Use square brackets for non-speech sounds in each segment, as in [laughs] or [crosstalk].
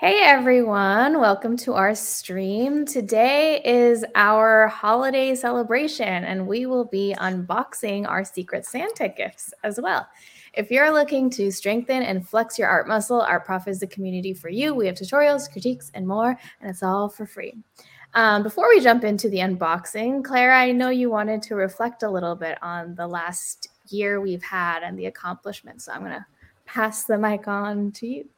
Hey everyone, welcome to our stream. Today is our holiday celebration, and we will be unboxing our Secret Santa gifts as well. If you're looking to strengthen and flex your art muscle, Art Prof is the community for you. We have tutorials, critiques, and more, and it's all for free. Um, before we jump into the unboxing, Clara, I know you wanted to reflect a little bit on the last year we've had and the accomplishments. So I'm going to pass the mic on to you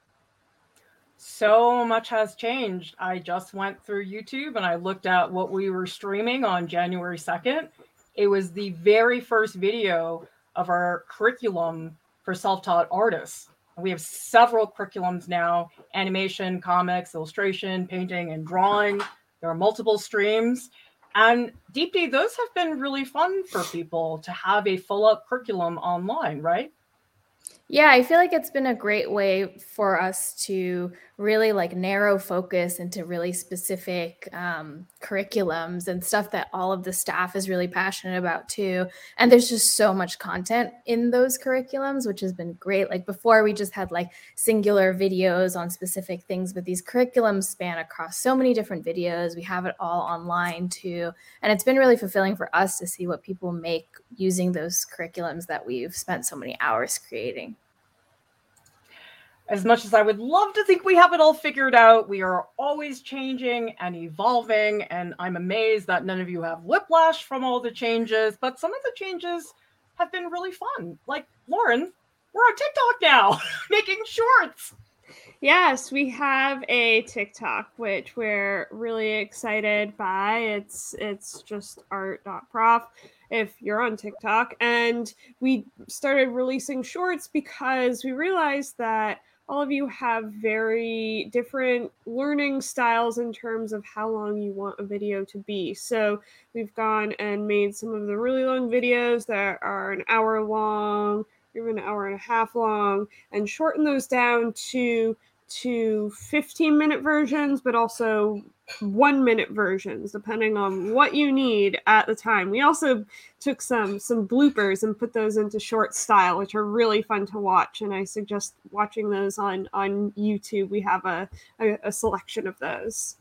so much has changed. I just went through YouTube and I looked at what we were streaming on January 2nd. It was the very first video of our curriculum for self taught artists. We have several curriculums now animation, comics, illustration, painting, and drawing. There are multiple streams. And Deepti, those have been really fun for people to have a full up curriculum online, right? Yeah, I feel like it's been a great way for us to really like narrow focus into really specific um, curriculums and stuff that all of the staff is really passionate about too. And there's just so much content in those curriculums, which has been great. Like before, we just had like singular videos on specific things, but these curriculums span across so many different videos. We have it all online too. And it's been really fulfilling for us to see what people make using those curriculums that we've spent so many hours creating as mm. much as I would love to think we have it all figured out, we are always changing and evolving. And I'm amazed that none of you have whiplash from all the changes, but some of the changes have been really fun. Like Lauren, we're on TikTok now, [laughs] making shorts. Yes, we have a TikTok which we're really excited by. It's it's just art.prof if you're on TikTok. And we started releasing shorts because we realized that all of you have very different learning styles in terms of how long you want a video to be. So we've gone and made some of the really long videos that are an hour long, even an hour and a half long, and shorten those down to to 15 minute versions, but also one minute versions depending on what you need at the time we also took some some bloopers and put those into short style which are really fun to watch and i suggest watching those on on youtube we have a, a, a selection of those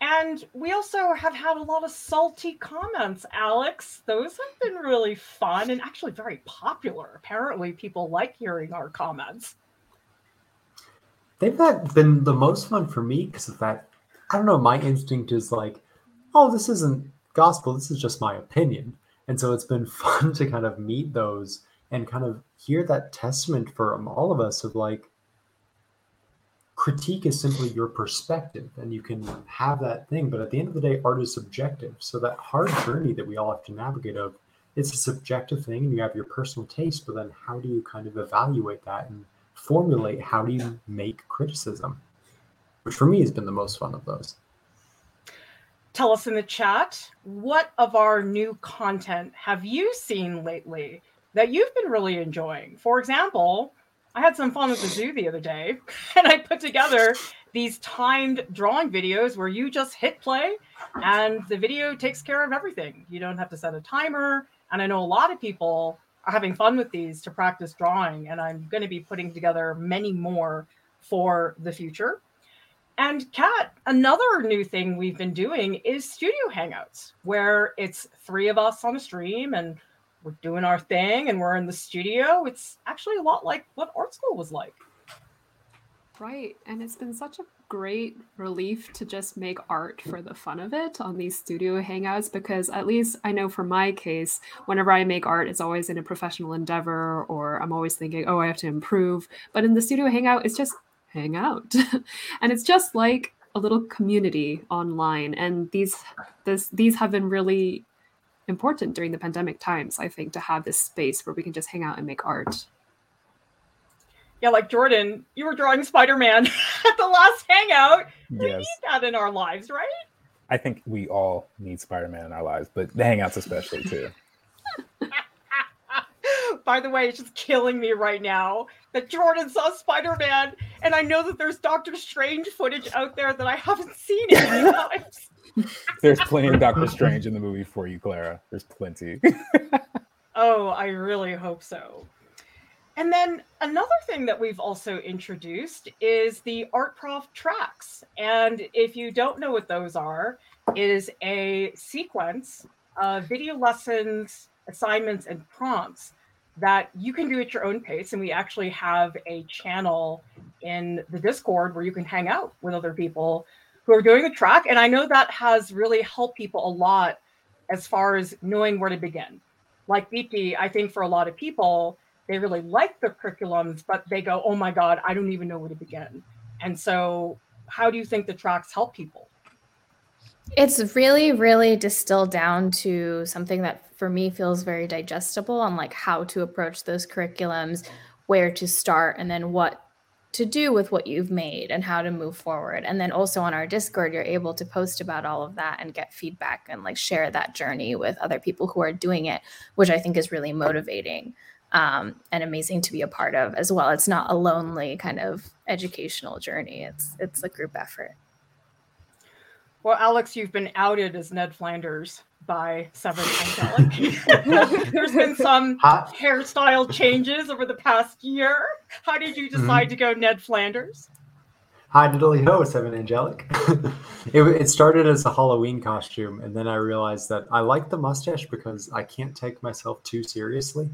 and we also have had a lot of salty comments, Alex. Those have been really fun and actually very popular. Apparently, people like hearing our comments they've not been the most fun for me because of that. I don't know. My instinct is like, oh, this isn't gospel. This is just my opinion. And so it's been [laughs] fun to kind of meet those and kind of hear that testament from all of us of like, critique is simply your perspective and you can have that thing. But at the end of the day, art is subjective. So that hard journey that we all have to navigate of, it's a subjective thing and you have your personal taste, but then how do you kind of evaluate that and formulate how do you make criticism, which for me has been the most fun of those. Tell us in the chat what of our new content have you seen lately that you've been really enjoying? For example, I had some fun with the zoo the other day [laughs] and I put together these timed drawing videos where you just hit play and the video takes care of everything. You don't have to set a timer. And I know a lot of people having fun with these to practice drawing, and I'm going to be putting together many more for the future. And Kat, another new thing we've been doing is studio hangouts, where it's three of us on a stream and we're doing our thing and we're in the studio. It's actually a lot like what art school was like. Right. And it's been such a great relief to just make art for the fun of it on these studio hangouts because at least I know for my case, whenever I make art, it's always in a professional endeavor or I'm always thinking, oh, I have to improve. But in the studio hangout, it's just hang out. [laughs] and it's just like a little community online. And these this these have been really important during the pandemic times, I think, to have this space where we can just hang out and make art yeah, like Jordan, you were drawing Spider Man [laughs] at the last hangout. We yes. need that in our lives, right? I think we all need Spider Man in our lives, but the hangouts especially too. [laughs] By the way, it's just killing me right now that Jordan saw Spider Man, and I know that there's Doctor Strange footage out there that I haven't seen any times. [laughs] there's plenty of Doctor Strange in the movie for you, Clara. There's plenty. oh, I really hope so. And then another thing that we've also introduced is the Art Prof tracks. And if you don't know what those are, it is a sequence of video lessons, assignments, and prompts that you can do at your own pace. And we actually have a channel in the Discord where you can hang out with other people who are doing the track. And I know that has really helped people a lot as far as knowing where to begin. Like BP, I think for a lot of people, they really like the curriculums, but they go, oh my God, I don't even know where to begin. And so, how do you think the tracks help people? It's really, really distilled down to something that for me feels very digestible on like how to approach those curriculums, where to start, and then what to do with what you've made and how to move forward. And then also on our Discord, you're able to post about all of that and get feedback and like share that journey with other people who are doing it, which I think is really motivating um, and amazing to be a part of as well. It's not a lonely kind of educational journey. It's it's a group effort. Well, Alex, you've been outed as Ned Flanders by Seven Angelic. [laughs] There's been some hairstyle changes over the past year. How did you decide mm-hmm. to go Ned Flanders? Hi, diddly ho, Seven Angelic. [laughs] it, it started as a Halloween costume, and then I realized that I like the mustache because I can't take myself too seriously.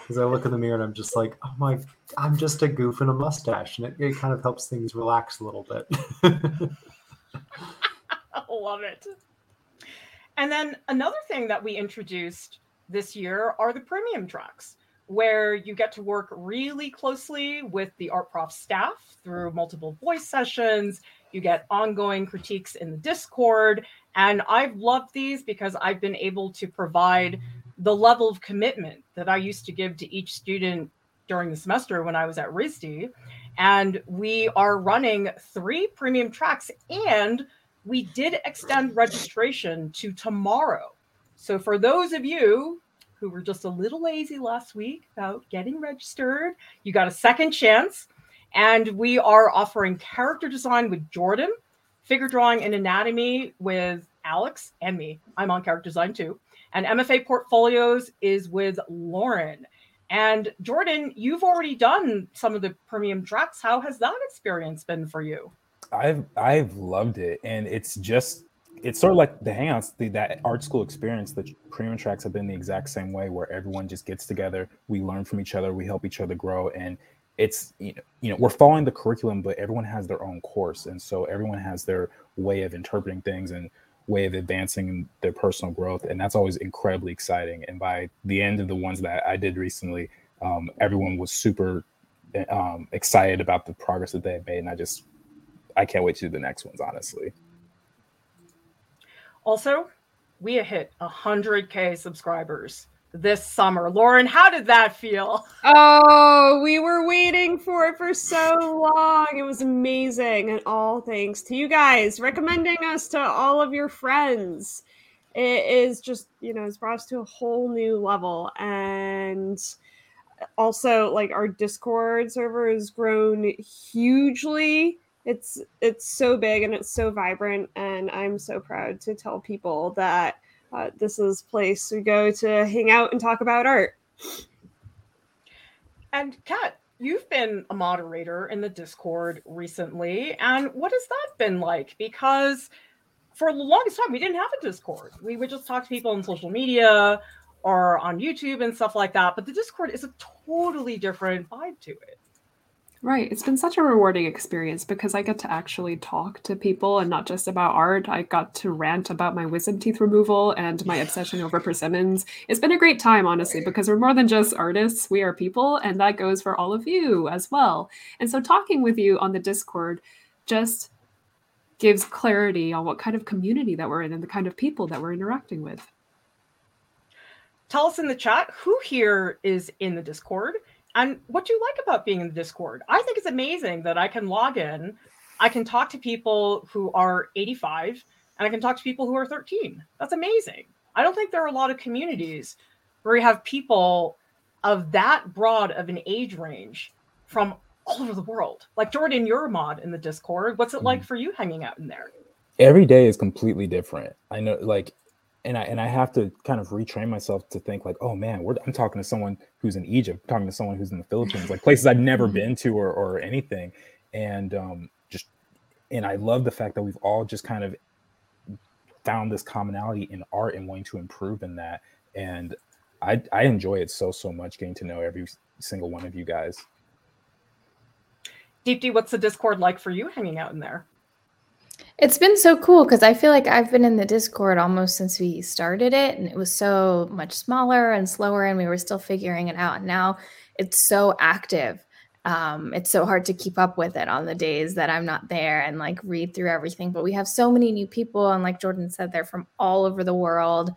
Because I look in the mirror and I'm just like, oh my, I'm just a goof in a mustache, and it, it kind of helps things relax a little bit. I [laughs] love it. And then another thing that we introduced this year are the premium tracks, where you get to work really closely with the Art Prof staff through multiple voice sessions. You get ongoing critiques in the Discord. And I've loved these because I've been able to provide the level of commitment that I used to give to each student during the semester when I was at RISD. And we are running three premium tracks and we did extend registration to tomorrow. So for those of you who were just a little lazy last week about getting registered, you got a second chance. And we are offering character design with Jordan, figure drawing and anatomy with Alex and me. I'm on character design too. And MFA portfolios is with Lauren. And Jordan, you've already done some of the premium tracks. How has that experience been for you? I've I've loved it, and it's just it's sort of like the hangouts, the, that art school experience. The premium tracks have been the exact same way, where everyone just gets together, we learn from each other, we help each other grow, and it's you know, you know we're following the curriculum, but everyone has their own course, and so everyone has their way of interpreting things and way of advancing their personal growth, and that's always incredibly exciting. And by the end of the ones that I did recently, um, everyone was super um, excited about the progress that they had made, and I just I can't wait to do the next ones, honestly. Also, we hit 100K subscribers this summer. Lauren, how did that feel? Oh, we were waiting for it for so long. It was amazing. And all thanks to you guys recommending us to all of your friends. It is just, you know, it's brought us to a whole new level. And also, like, our Discord server has grown hugely it's it's so big and it's so vibrant and i'm so proud to tell people that uh, this is place we go to hang out and talk about art. And kat you've been a moderator in the discord recently and what has that been like? Because for the longest time we didn't have a discord. We would just talk to people on social media or on youtube and stuff like that but the discord is a totally different vibe to it Right. It's been such a rewarding experience because I get to actually talk to people and not just about art. I got to rant about my wisdom teeth removal and my obsession over persimmons. It's been a great time, honestly, because we're more than just artists. We are people, and that goes for all of you as well. And so talking with you on the Discord just gives clarity on what kind of community that we're in and the kind of people that we're interacting with. Tell us in the chat who here is in the Discord and what do you like about being in the Discord? I think it's amazing that I can log in, I can talk to people who are 85, and I can talk to people who are 13. That's amazing. I don't think there are a lot of communities where you have people of that broad of an age range from all over the world. Like Jordan, you're a mod in the Discord. What's it like mm. for you hanging out in there? Every day is completely different. I know, like and I and I have to kind of retrain myself to think like, oh man, I'm talking to someone who's in Egypt, talking to someone who's in the Philippines, like places I've never mm-hmm. been to or or anything, and um, just and I love the fact that we've all just kind of found this commonality in art and wanting to improve in that, and I I enjoy it so so much getting to know every single one of you guys. Deepti, what's the Discord like for you hanging out in there? It's been so cool because I feel like I've been in the Discord almost since we started it, and it was so much smaller and slower, and we were still figuring it out. And now it's so active. Um, it's so hard to keep up with it on the days that I'm not there and like read through everything. But we have so many new people, and like Jordan said, they're from all over the world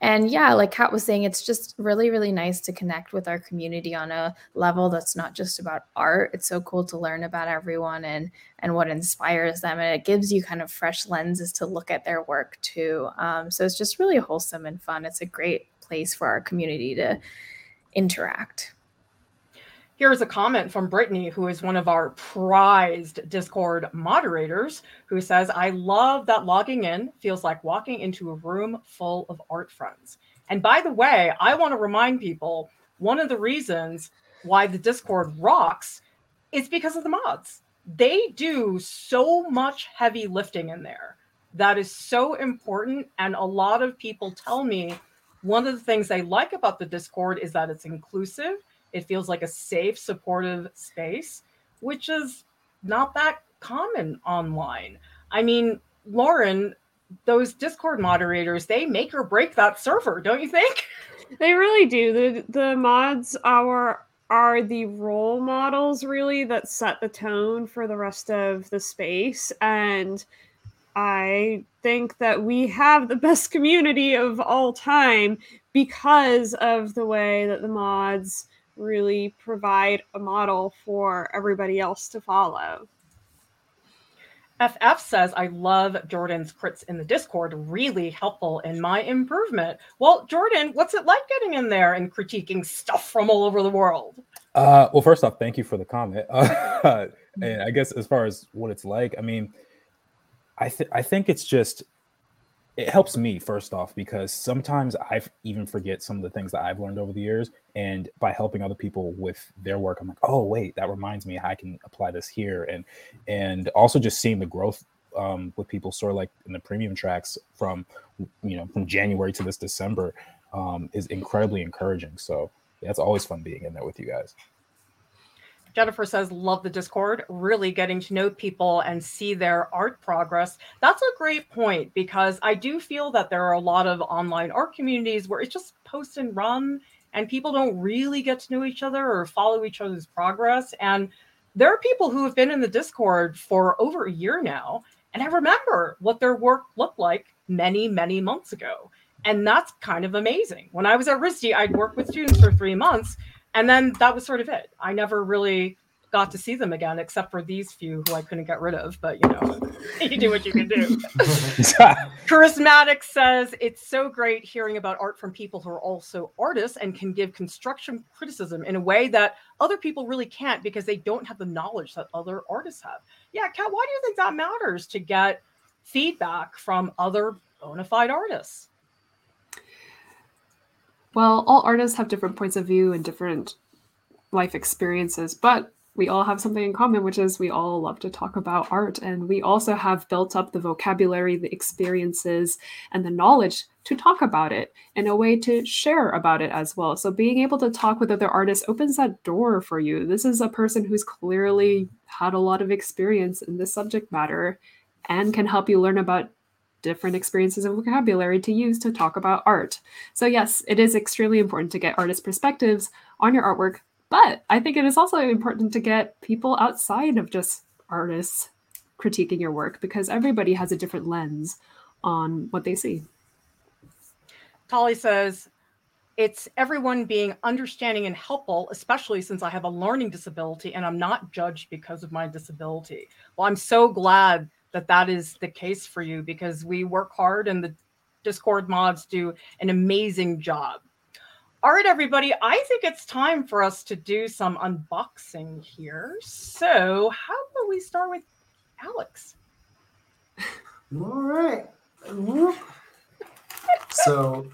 and yeah like kat was saying it's just really really nice to connect with our community on a level that's not just about art. It's so cool to learn about everyone and and what inspires them. And it gives you kind of fresh lenses to look at their work too. Um, so it's just really wholesome and fun. It's a great place for our community to interact Here's a comment from Brittany, who is one of our prized Discord moderators, who says, I love that logging in feels like walking into a room full of art friends. And by the way, I want to remind people one of the reasons why the Discord rocks is because of the mods. They do so much heavy lifting in there that is so important. And a lot of people tell me one of the things they like about the Discord is that it's inclusive it feels like a safe, supportive space, which is not that common online. I mean, Lauren, those Discord moderators, they make or break that server, don't you think? They really do. The the mods are are the role models really that set the tone for the rest of the space and I think that we have the best community of all time because of the way that the mods really provide a model for everybody else to follow. FF says, I love Jordan's crits in the Discord, really helpful in my improvement. Well, Jordan, what's it like getting in there and critiquing stuff from all over the world? Uh, well, first off, thank you for the comment. Uh, [laughs] and I guess as far as what it's like, I mean, I, th- I think it's just it helps me first off because sometimes I even forget some of the things that I've learned over the years, and by helping other people with their work, I'm like, oh wait, that reminds me how I can apply this here, and and also just seeing the growth um, with people, sort of like in the premium tracks from you know from January to this December, um, is incredibly encouraging. So yeah, it's always fun being in there with you guys. Jennifer says, love the Discord, really getting to know people and see their art progress. That's a great point because I do feel that there are a lot of online art communities where it's just post and run and people don't really get to know each other or follow each other's progress. And there are people who have been in the Discord for over a year now. And I remember what their work looked like many, many months ago. And that's kind of amazing. When I was at RISD, I'd work with students for three months and then that was sort of it. I never really got to see them again, except for these few who I couldn't get rid of. But you know, [laughs] you do what you can do. [laughs] Charismatic says it's so great hearing about art from people who are also artists and can give construction criticism in a way that other people really can't because they don't have the knowledge that other artists have. Yeah, Kat, why do you think that matters to get feedback from other bona fide artists? Well, all artists have different points of view and different life experiences, but we all have something in common, which is we all love to talk about art. And we also have built up the vocabulary, the experiences, and the knowledge to talk about it and a way to share about it as well. So being able to talk with other artists opens that door for you. This is a person who's clearly had a lot of experience in this subject matter and can help you learn about different experiences and vocabulary to use to talk about art. So, yes, it is extremely important to get artist perspectives on your artwork, but I think it is also important to get people outside of just artists critiquing your work because everybody has a different lens on what they see. Tolly says, it's everyone being understanding and helpful, especially since I have a learning disability and I'm not judged because of my disability. Well, I'm so glad that that is the case for you because we work hard and the Discord mods do an amazing job. All right, everybody, I think it's time for us to do some unboxing here. So, how about we start with Alex? [laughs] All right. So,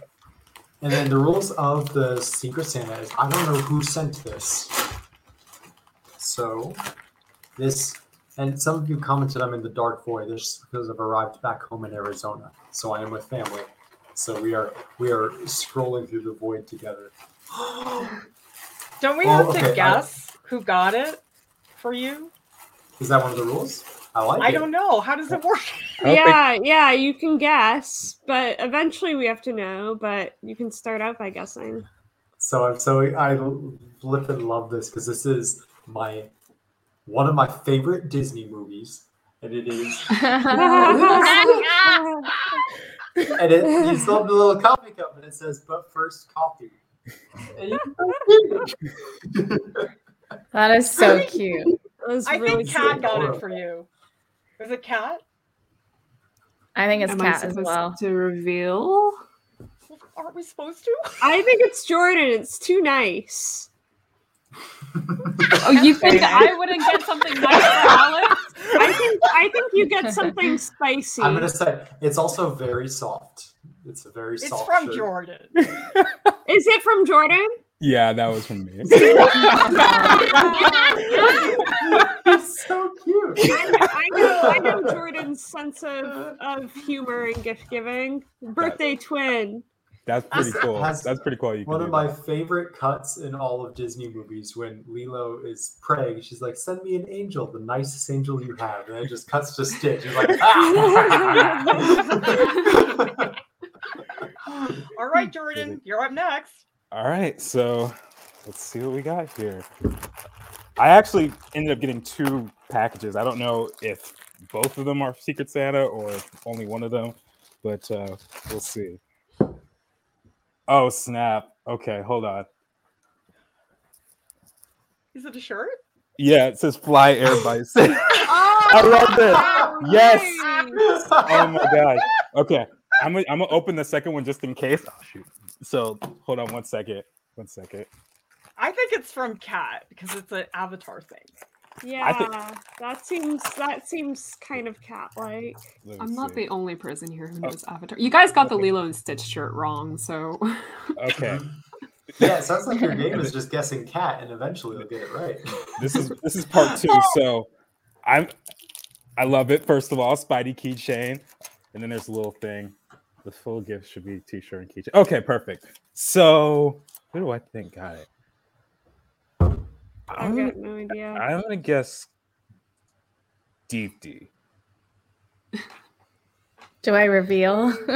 and then the rules of the Secret Santa is I don't know who sent this. So, this, and some of you commented I'm in the dark void. This because I've arrived back home in Arizona. So I am with family. So we are we are scrolling through the void together. [gasps] Don't we Oh, have okay, to I- guess who got it for you? Is that one of the rules? I like I it. don't know. How does it work? I [laughs] don't yeah, yeah, you can guess, but eventually we have to know. But you can start out by guessing. So I'm so I flip and love this because this is my one of my favorite Disney movies, and it is [laughs] and it you still have the little coffee cup and it says but first coffee. That is so cute. That was I really think Kat got it for you. Was it Kat? I think it's Am I cat as well. to reveal? Aren't we supposed to? I think it's Jordan. It's too nice. Oh, you [laughs] think I wouldn't get something nice for Alex? I think I think you get something spicy. I'm gonna say it's also very soft. It's a very It's soft. It's from shirt. Jordan. [laughs] Is it from Jordan? Yeah, that was from me. [laughs] it's so cute. I know, I know Jordan's sense of, of humor and gift giving. Birthday twin. That's [laughs] pretty cool. Has That's pretty cool. You One of my that. favorite cuts in all of Disney movies when Lilo is praying, she's like, "Send me an angel, the nicest angel you have," and it just cuts to Stitch. He's like, "Ah!" [laughs] All right, [laughs] Jordan, you're up next. All right, so let's see what we got here. I actually ended up getting two packages. I don't know if both of them are Secret Santa or if only one of them, but uh, we'll see. Oh snap! Okay, hold on. Is it a shirt? Yeah, it says "Fly Air [laughs] Bison." I oh, love this. Yes. Yes. oh my god. Okay, I'm gonna, I'm gonna open the second one just in case. Oh shoot. So hold on one second. One second. I think it's from Kat because it's an Avatar thing. Yeah, think- that seems that seems kind of Kat-like. I'm not see. the only person here who oh. knows Avatar. You guys got the Lilo and Stitch shirt wrong, so Okay. [laughs] yeah, it sounds like your game is just guessing cat, and eventually you'll get it right. this is this is part two. [laughs] So I'm I love it. First of all, Spidey keychain, and then there's a little thing. The full gift should be t-shirt and keychain. Okay, perfect. So who do I think got it? I've I'm, got no idea. I'm gonna guess Deepti. Do I reveal? [laughs]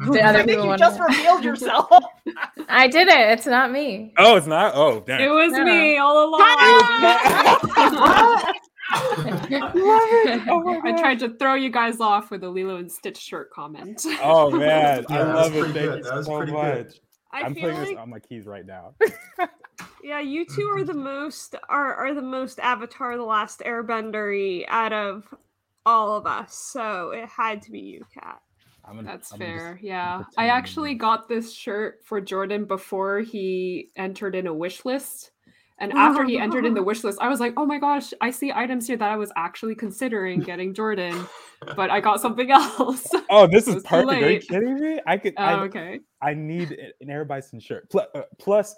The I think you wanna just know. revealed yourself. [laughs] I did it. It's not me. Oh, it's not. Oh, damn. It was No. me all along. Oh [laughs] I tried to throw you guys off with a Lilo and Stitch shirt comment. Oh man, I Yeah, that was love it. Thank you so much. I I'm feel putting like this on my keys right now. Yeah, you two are the most are are the most Avatar: The Last Airbender out of all of us. So it had to be you, Kat. I'm That's I'm gonna just- fair. Yeah. I pretend. actually got this shirt for Jordan before he entered in a wish list. And after he entered in the [laughs] wish list, I was like, oh my gosh, I see items here that I was actually considering getting Jordan, but I got something [laughs] else. [laughs] Oh, this is perfect. Are you kidding me? I could. oh, I, okay. I need an Air Bison shirt. Plus, uh, plus,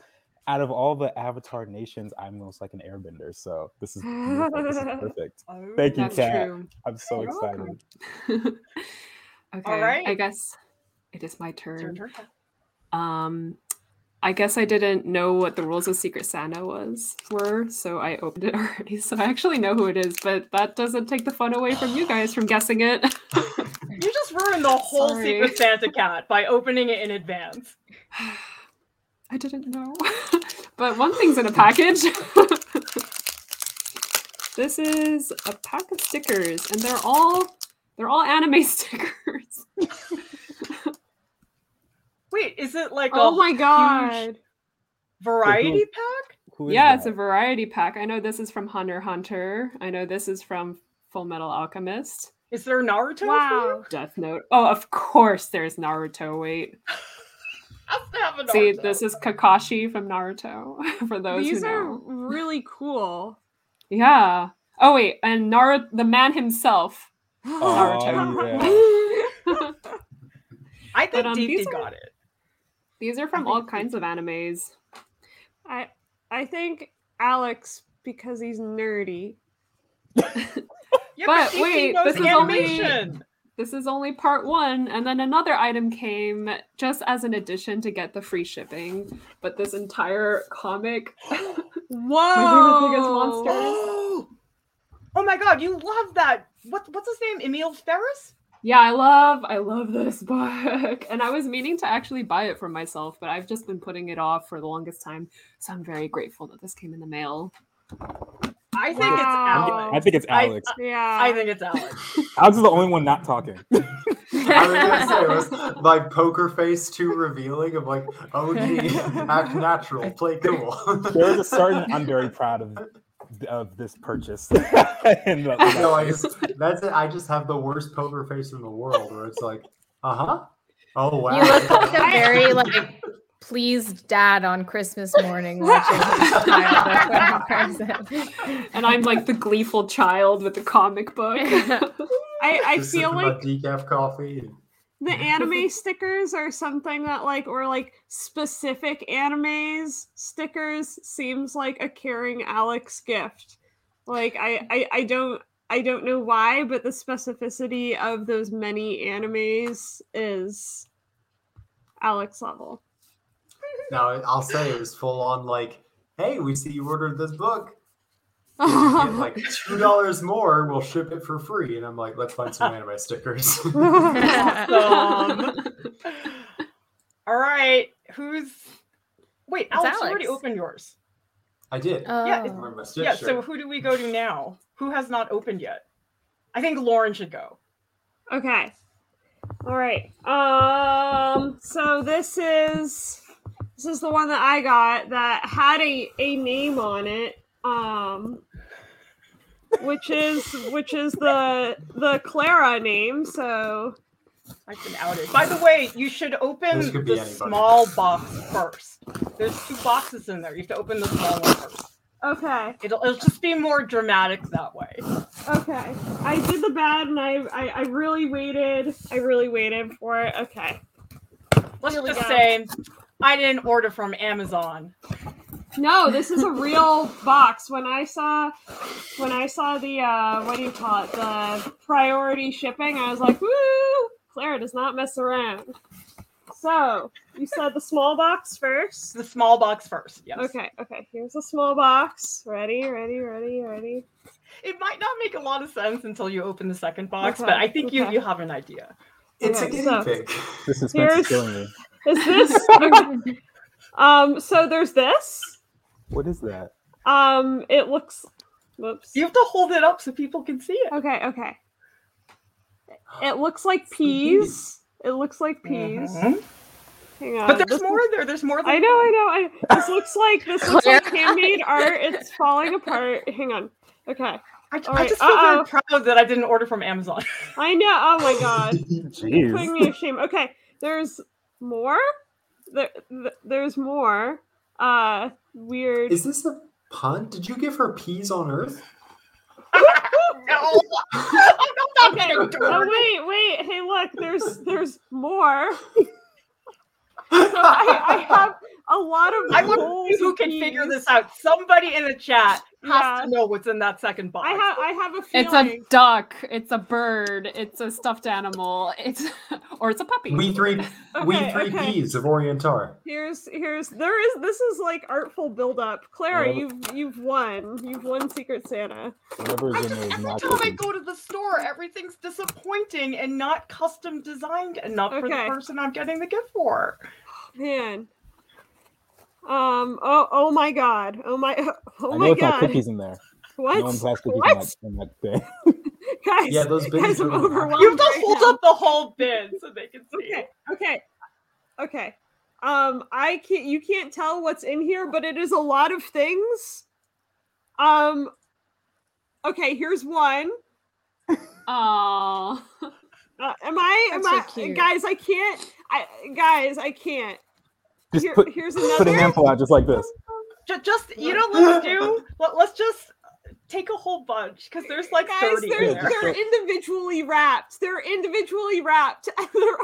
out of all the Avatar nations, I'm most like an Airbender. So this is this is [laughs] perfect. Oh. Thank you, Kat. true. I'm so You're excited. welcome. [laughs] okay. I guess it is my It's your turn. turn, Um, I guess I didn't know what the rules of Secret Santa was were, so I opened it [laughs] already. So I actually know who it is, but that doesn't take the fun away from you guys from guessing it. You just ruined the whole Sorry. Secret Santa Kat by opening it in advance. I didn't know. [laughs] but one thing's in a package. [laughs] this is a pack of stickers, and they're all they're all anime [laughs] stickers. Wait, is it like Oh a my god. variety pack? Who is yeah, it's a variety pack. I know this is from Hunter Hunter. I know this is from Fullmetal Alchemist. Is there Naruto? for you? Wow. Death Note. Oh, of course there's Naruto. Wait. Has to See, this is Kakashi from Naruto, [laughs] for those These who are know. really cool. Yeah. Oh wait, and Naruto, the man himself. Oh, Naruto. yeah. [laughs] I think um, Deepthi these are- got it. These are from all kinds of animes. I I think Alex because he's nerdy. [laughs] Yeah, But Deepthi wait, knows this is only- animation. This is only part one, and then another item came just as an addition to get the free shipping. But this entire comic, [laughs] Whoa! monster. [gasps] Oh my god, you love that. What, what's his name? Emil Ferris? yeah, I love, I love this [laughs] book, and I was meaning to actually buy it for myself, but I've just been putting it off for the longest time. So I'm very grateful that this came in the mail. I think Wow. it's Alex. I think it's I- Alex. Yeah. I think it's Alex. [laughs] Alex is the only one not talking. [laughs] I was gonna say, was my poker face too revealing? of like, oh gee, [laughs] act natural, play cool. there is a certain I'm very proud of of this purchase. And the- no, I just that's it. I just have the worst poker face in the world, where it's like, uh huh. Oh wow. You look like a very like pleased dad on Christmas morning watching his child open present. And I'm like the gleeful child with the comic book. [laughs] I, I Just feel sipping my like decaf coffee. the anime stickers are something that like or like specific animes stickers seems like a caring Alex gift. Like I, I I don't I don't know why, but the specificity of those many animes is Alex level. No, I'll say it was full on like, hey, we see you ordered this book. Get like [laughs] two dollars more, we'll ship it for free. And I'm like, let's find some anime stickers. [laughs] Awesome. All right. Who's. Wait, It's Alex, you already opened yours. I did. Yeah, Oh. Wear my Yeah, shirt. so who do we go to now? Who has not opened yet? I think Lauren should go. Okay. All right. Um so this is this is the one that I got that had a a name on it. Um which is which is the the Clara name. So I've been outed. By the way, you should open This could be the anybody. small box first. There's two boxes in there. You have to open the small one first. okay. It'll, it'll just be more dramatic that way. Okay. I did the bad and I I, I really waited. I really waited for it. Okay. Let's Here we just go. say I didn't order from Amazon. No, this is a real box. When I saw when I saw the uh what do you call it? The priority shipping, I was like, woo! Claire does not mess around. So you said the small box first. The small box first. Yes. Okay, okay. Here's the small box. Ready, ready, ready, ready. It might not make a lot of sense until you open the second box, Okay, but I think you okay. you have an idea. it's a Okay, guinea so- pig. the suspense is killing me. Is this [laughs] um so there's this. What is that? Um it looks whoops. You have to hold it up so people can see it. Okay, okay. It looks like peas. It looks like peas. Mhm. Hang on. But there's this more there. There's more. Than I know, I know. I this looks like this looks like handmade art. It's [laughs] falling apart. Hang on. Okay. I, All I right, just feel uh-oh. very proud that I didn't order from Amazon. I know. Oh my [laughs] god. You're putting me to shame. Okay. There's more. There, there's more. Uh, weird. Is this a pun? Did you give her peas on Earth? no, I'm [laughs] Okay. Oh wait, wait. Hey, look. There's there's more. So I, I have a lot of. I want to holes see who of can figure this out. Somebody in the chat has Yeah. to know what's in that second box. I have I have a feeling It's a duck. It's a bird. It's a stuffed animal. It's [laughs] or it's a puppy. We three, [laughs] we three okay. peas of Orient are. Here's here's there is this is like artful buildup. Clara, Yeah. you've you've won. You've won Secret Santa. Whatever I in just, every not time I go to the store, everything's disappointing and not custom designed enough for the person I'm getting the gift for. Oh, man. Um oh oh my god. Oh my [laughs] oh I my know it's not god. cookies in there. What? No one has cookies in what? that, in that thing. [laughs] Guys, Yeah, those bins guys, are really overwhelmed. You have to right hold now. up the whole bin so they can see. Okay, okay, okay. Um, I can't. You can't tell what's in here, but it is a lot of things. Um. Okay, here's one. Aww. Uh, am I? Am That's so I? cute. Guys, I can't. I guys, I can't. Just Here- put here's put a another. handful out just like this. Ju- Just you know, let's do. Let, let's just take a whole bunch because there's like Guys, thirty they're there. they're individually wrapped. They're individually wrapped. [laughs] They're-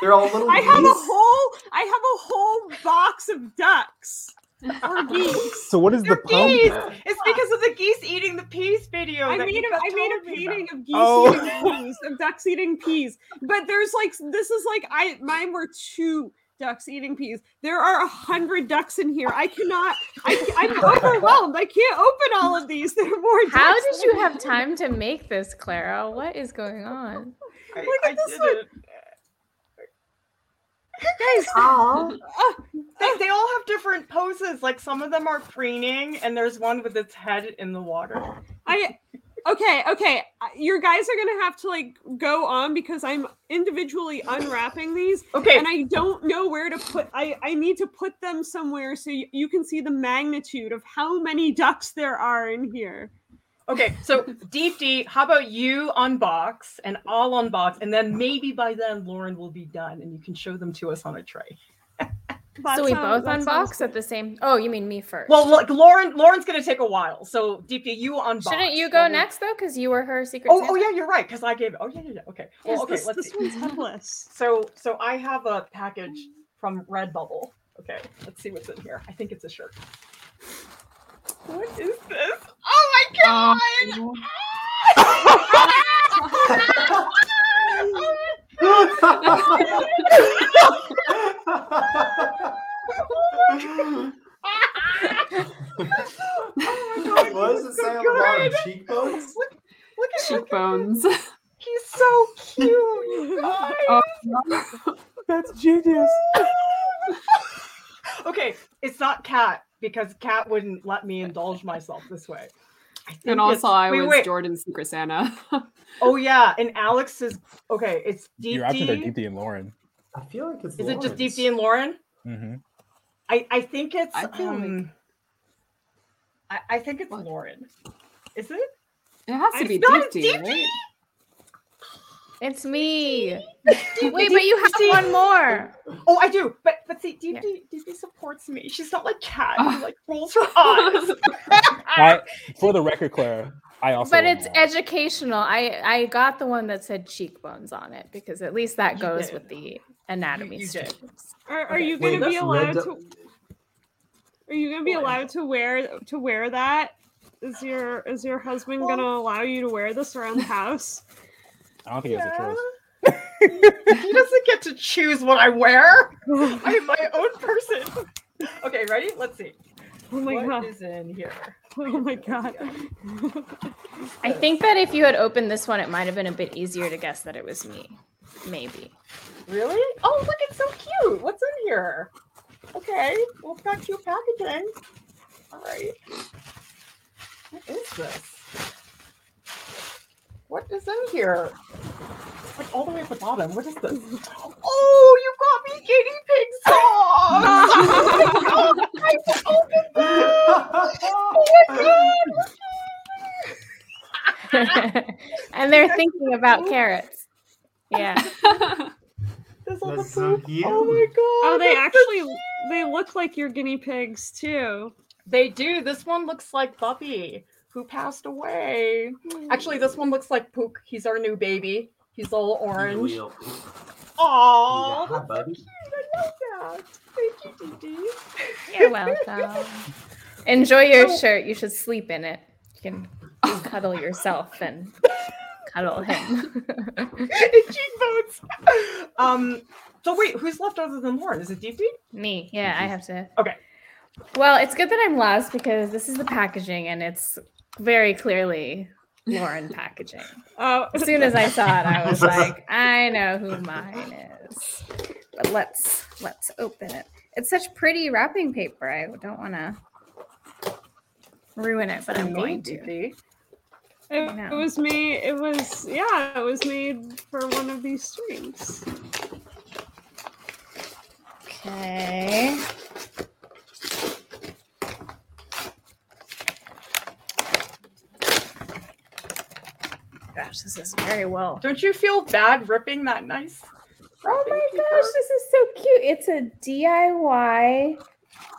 They're all little I have a whole I have a whole box of ducks or [laughs] geese. So what is the They're pump? geese. It's because of the geese eating the peas video. I that made you a, kept I made a painting about. of geese Oh. eating peas, of ducks eating peas. But there's like this is like I mine were two ducks eating peas. There are a hundred ducks in here. I cannot. I, I'm overwhelmed. I can't open all of these. [laughs] There are more. How ducks did you I have time to make this, Clara? What is going on? I, Look at I this did one. it. [laughs] Guys, [laughs] Oh, They, they uh. all have different poses. Like some of them are preening, and there's one with its head in the water. I okay, okay. Your guys are gonna have to like go on because I'm individually unwrapping these, Okay, and I don't know where to put. I I need to put them somewhere so you, you can see the magnitude of how many ducks there are in here. okay. So Deepti, how about you unbox and I'll unbox, and then maybe by then Lauren will be done, and you can show them to us on a tray. That so we sounds- both that sounds unbox at the same. Oh, you mean me first? Well, look, Lauren, Lauren's gonna take a while. So DP, you unbox. shouldn't you go Well, we- next though? Because you were her secret. Oh, oh yeah, you're right. Because I gave. Oh yeah, yeah, yeah. Okay. Well, okay. this, let's this see. one's headless. [laughs] So, so I have a package from Redbubble. Okay, let's see what's in here. I think it's a shirt. What is this? Oh my oh, god! [laughs] Ah! [laughs] Oh what does it say on the bottom? Cheekbones? Look, look at him. Cheekbones. He's so cute. you guys. [laughs] Oh, That's genius. Okay, it's not Kat because Kat wouldn't let me indulge myself this way. I think and also, I wait, was wait. Jordan's Secret Santa. [laughs] Oh yeah, and Alex is okay. It's Deep You're after their D. Deepti and Lauren. I feel like it's. Is it just Deep Lauren's. D and Lauren? hmm I I think it's. I feel like- um, I, I think it's What? Lauren. Is it? It has to It's be not Deepti, Deep D. right? It's me. Deep- Wait, Deep- but you have see- one more. Oh, I do. But but see, Deep Yeah. D, Deep supports me. She's not like Kat. Who Ah. like rolls her eyes. [laughs] I, for the record, Claire, I also. But it's that. educational. I I got the one that said cheekbones on it because at least that You goes did. with the anatomy You- you strips. Are, are Okay, you wait, gonna be allowed to? du- Are you gonna be What? allowed to wear to wear that? Is your is your husband Well- gonna allow you to wear this around the house? [laughs] I don't think he has a choice. he doesn't get to choose what I wear. [laughs] I'm my own person. Okay, ready? Let's see. Oh my What is god! in here? Oh my god! I think that if you had opened this one, it might have been a bit easier to guess that it was me. Maybe. Really? Oh, look, it's so cute. What's in here? Okay, well, it's got cute packaging. All right. What is this? What is in here? Like all the way at the bottom. What is this? Oh, you got me guinea pig sauce! oh my god! I have to open that! Oh my god! and they're thinking about carrots. Yeah. There's all That's so poop. cute. Oh my god! Oh, they that's so actually they look like your guinea pigs too. They do. This one looks like Buppy, who passed away. Actually, this one looks like Pook. He's our new baby. He's all orange. Real. Oh, Yeah, buddy. I love that. Thank you, Dee Dee. You're welcome. Enjoy your So- shirt. You should sleep in it. You can cuddle yourself and cuddle him. [laughs] Cheekbones. Um. So wait, who's left other than Lauren? Is it Deep Deep? Me. Yeah, I have to. Okay. Well, it's good that I'm last because this is the packaging and it's very clearly Lauren packaging. Oh, As soon as I saw it, I was [laughs] like, I know who mine is. But let's let's open it. It's such pretty wrapping paper. I don't want to ruin it, but I'm going to. It, it was made. It was yeah. It was made for one of these streams. Okay. Gosh, this is very well. Don't you feel bad ripping that nice? Oh my gosh, this is so cute. It's a DIY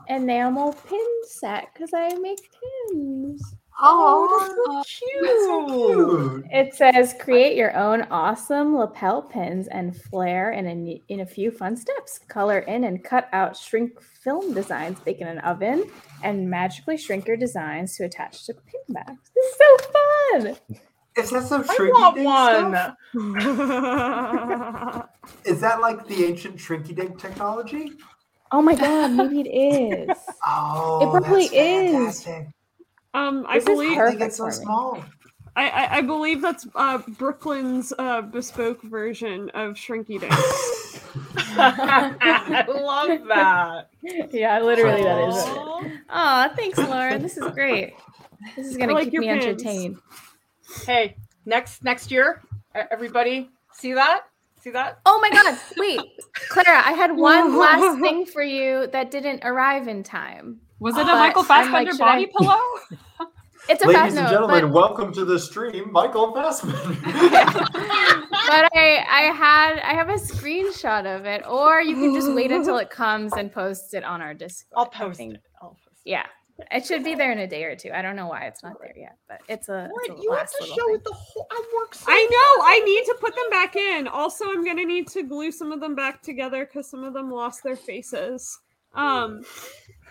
enamel pin set because I make pins. Oh, so cute. Cute. It says create your own awesome lapel pins and flare in a, in a few fun steps. Color in and cut out shrink film designs, bake in an oven, and magically shrink your designs to attach to pin bags. This is so fun. Is that some I shrinky want dink one. stuff? [laughs] Is that like the ancient shrinky dink technology? Oh my god, maybe it is. [laughs] Oh, it probably that's is. fantastic. um, I This believe They perfect so small. I, I, I believe that's uh, Brooklyn's uh, bespoke version of Shrinky Dink. [laughs] I love that. yeah, literally that is. it. Aw. Oh, thanks, Lauren. This is great. This is gonna like keep me pins. entertained. Hey, next next year, everybody see that? See that? Oh my god! Wait, Clara, I had one [laughs] last thing for you that didn't arrive in time. Was it a Michael I'm like, Fassbender body I- pillow? [laughs] It's a Ladies fast and note, gentlemen, but, welcome to the stream, Michael Fassman. [laughs] but I I had I have a screenshot of it, or you can just wait until it comes and post it on our Discord. I'll post it. I'll post it. Yeah, it should be there in a day or two. I don't know why it's not there yet, but it's a, it's a you have to show thing. it the whole. I work so. I know. I need to put them back in. Also, I'm gonna need to glue some of them back together because some of them lost their faces. Um,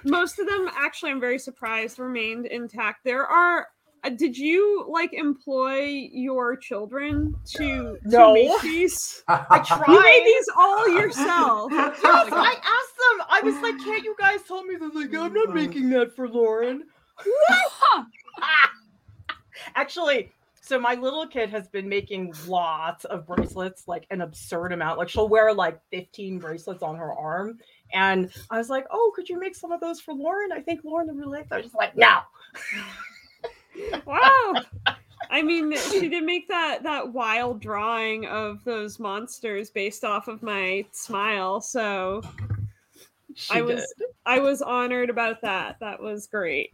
most of them, actually, I'm very surprised, remained intact. There are. Uh, did you like employ your children to, to No. make these? [laughs] I tried. You made these all [laughs] yourself. Yes, I asked them. I was like, "Can't you guys tell me?" They're like, "I'm not making that for Lauren." [laughs] Actually, so my little kid has been making lots of bracelets, like an absurd amount. Like she'll wear like 15 bracelets on her arm. And I was like, "Oh, could you make some of those for Lauren? I think Lauren would really like that." She's like, "No." Wow. I mean, she did make that that wild drawing of those monsters based off of my smile. So She I was did. I was honored about that. That was great.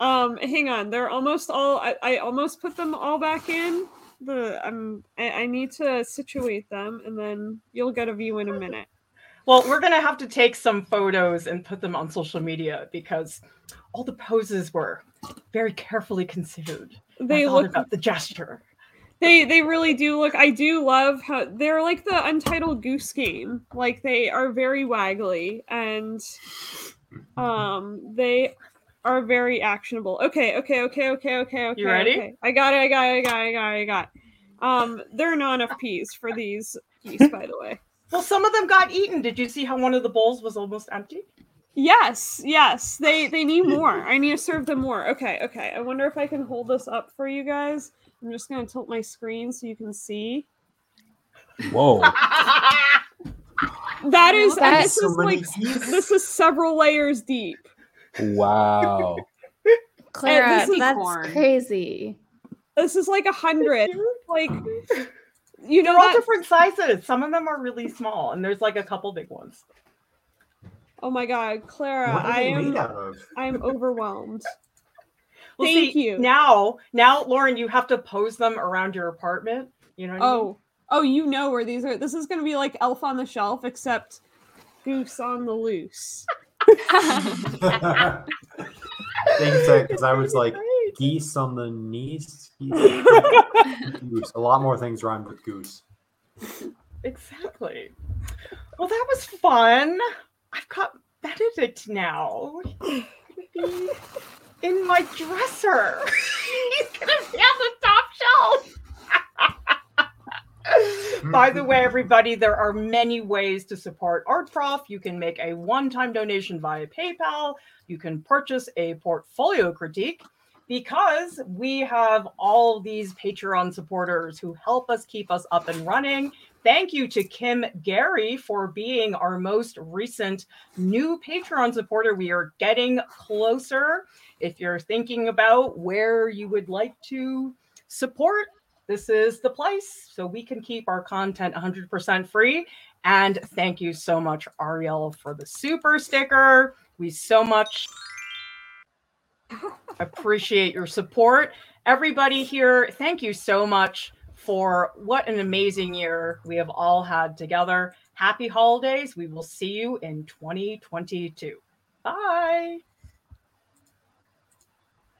Um, hang on, they're almost all. I, I almost put them all back in. The I'm I, I need to situate them, and then you'll get a view in a minute. Well, we're gonna have to take some photos and put them on social media because all the poses were very carefully considered. They look about the gesture. They they really do look. I do love how they're like the Untitled Goose Game. Like they are very waggly and um they are very actionable. Okay, okay, okay, okay, okay, okay. You ready? okay. I got it. I got it. I got it. I got it. I got. It. Um, there are not enough peas for these geese, by the way. Well, some of them got eaten. Did you see how one of the bowls was almost empty? Yes, yes. They they need [laughs] more. I need to serve them more. Okay, okay. I wonder if I can hold this up for you guys. I'm just gonna tilt my screen so you can see. Whoa. [laughs] That is That- this So is many like geese. this is several layers deep. Wow. Clara, this is that's corn. crazy. This is like a hundred. Like [laughs] you know They're all that different sizes. Some of them are really small, and there's like a couple big ones. oh my god, Clara, I am made out of? I'm overwhelmed. Well, Thank see, you. Now, now, Lauren, you have to pose them around your apartment. You know what I mean? Oh, oh, you know where these are. This is gonna be like Elf on the Shelf, except goose on the loose. [laughs] Thanks, because I was like [laughs] Great. Geese on the knees. [laughs] Goose. A lot more things rhymed with goose. Exactly. Well, that was fun. I've got Benedict now. In my dresser. [laughs] He's gonna be on the top shelf. [laughs] By the way, everybody, there are many ways to support Art Prof. You can make a one-time donation via PayPal. You can purchase a portfolio critique because we have all these Patreon supporters who help us keep us up and running. Thank you to Kim Gary for being our most recent new Patreon supporter. We are getting closer. If you're thinking about where you would like to support, this is the place so we can keep our content 100% free. And thank you so much, Ariel, for the super sticker. We so much appreciate your support. Everybody here, thank you so much for what an amazing year we have all had together. Happy holidays. We will see you in 2022. Bye.